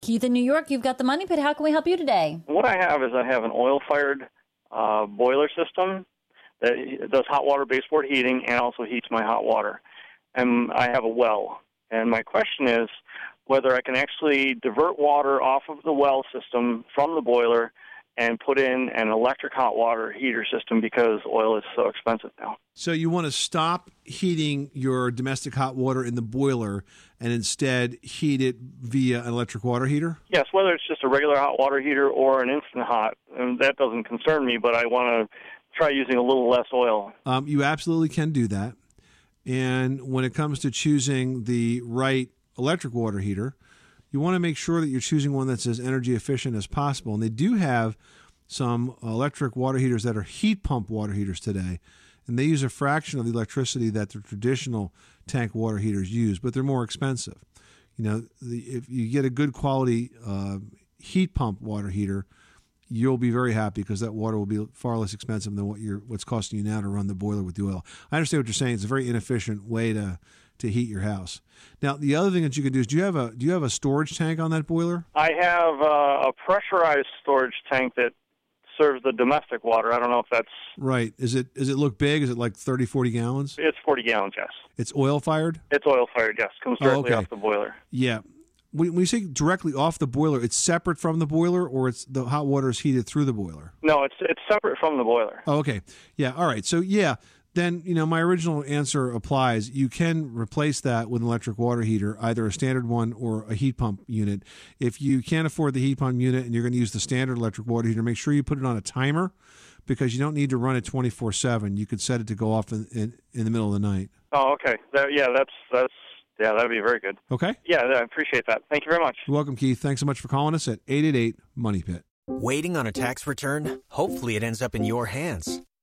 Keith in New York, you've got the money pit. How can we help you today? What I have is I have an oil fired uh, boiler system that does hot water baseboard heating and also heats my hot water. And I have a well. And my question is whether I can actually divert water off of the well system from the boiler and put in an electric hot water heater system because oil is so expensive now. So you want to stop heating your domestic hot water in the boiler and instead heat it via an electric water heater? Yes, whether it's just a regular hot water heater or an instant hot, and that doesn't concern me, but I want to try using a little less oil. Um, you absolutely can do that. And when it comes to choosing the right electric water heater, you want to make sure that you're choosing one that's as energy efficient as possible. And they do have some electric water heaters that are heat pump water heaters today. And they use a fraction of the electricity that the traditional tank water heaters use, but they're more expensive. You know, the, if you get a good quality uh, heat pump water heater, you'll be very happy because that water will be far less expensive than what you're what's costing you now to run the boiler with the oil. I understand what you're saying. It's a very inefficient way to to heat your house. Now, the other thing that you can do is do you have a do you have a storage tank on that boiler? I have uh, a pressurized storage tank that serves the domestic water. I don't know if that's right. Is it does it look big? Is it like 30, 40 gallons? It's 40 gallons, yes. It's oil fired? It's oil fired, yes. Comes directly oh, okay. off the boiler. Yeah when, you say directly off the boiler, it's separate from the boiler, or it's the hot water is heated through the boiler. No, it's it's separate from the boiler. Oh, okay. Yeah. All right. So yeah, then you know my original answer applies. You can replace that with an electric water heater, either a standard one or a heat pump unit. If you can't afford the heat pump unit and you're going to use the standard electric water heater, make sure you put it on a timer because you don't need to run it 24 seven. You could set it to go off in, in, in the middle of the night. Oh, okay. That, yeah, that's that's yeah, that would be very good. Okay. Yeah, I appreciate that. Thank you very much. You're welcome, Keith. Thanks so much for calling us at 888 Money Pit. Waiting on a tax return? Hopefully, it ends up in your hands.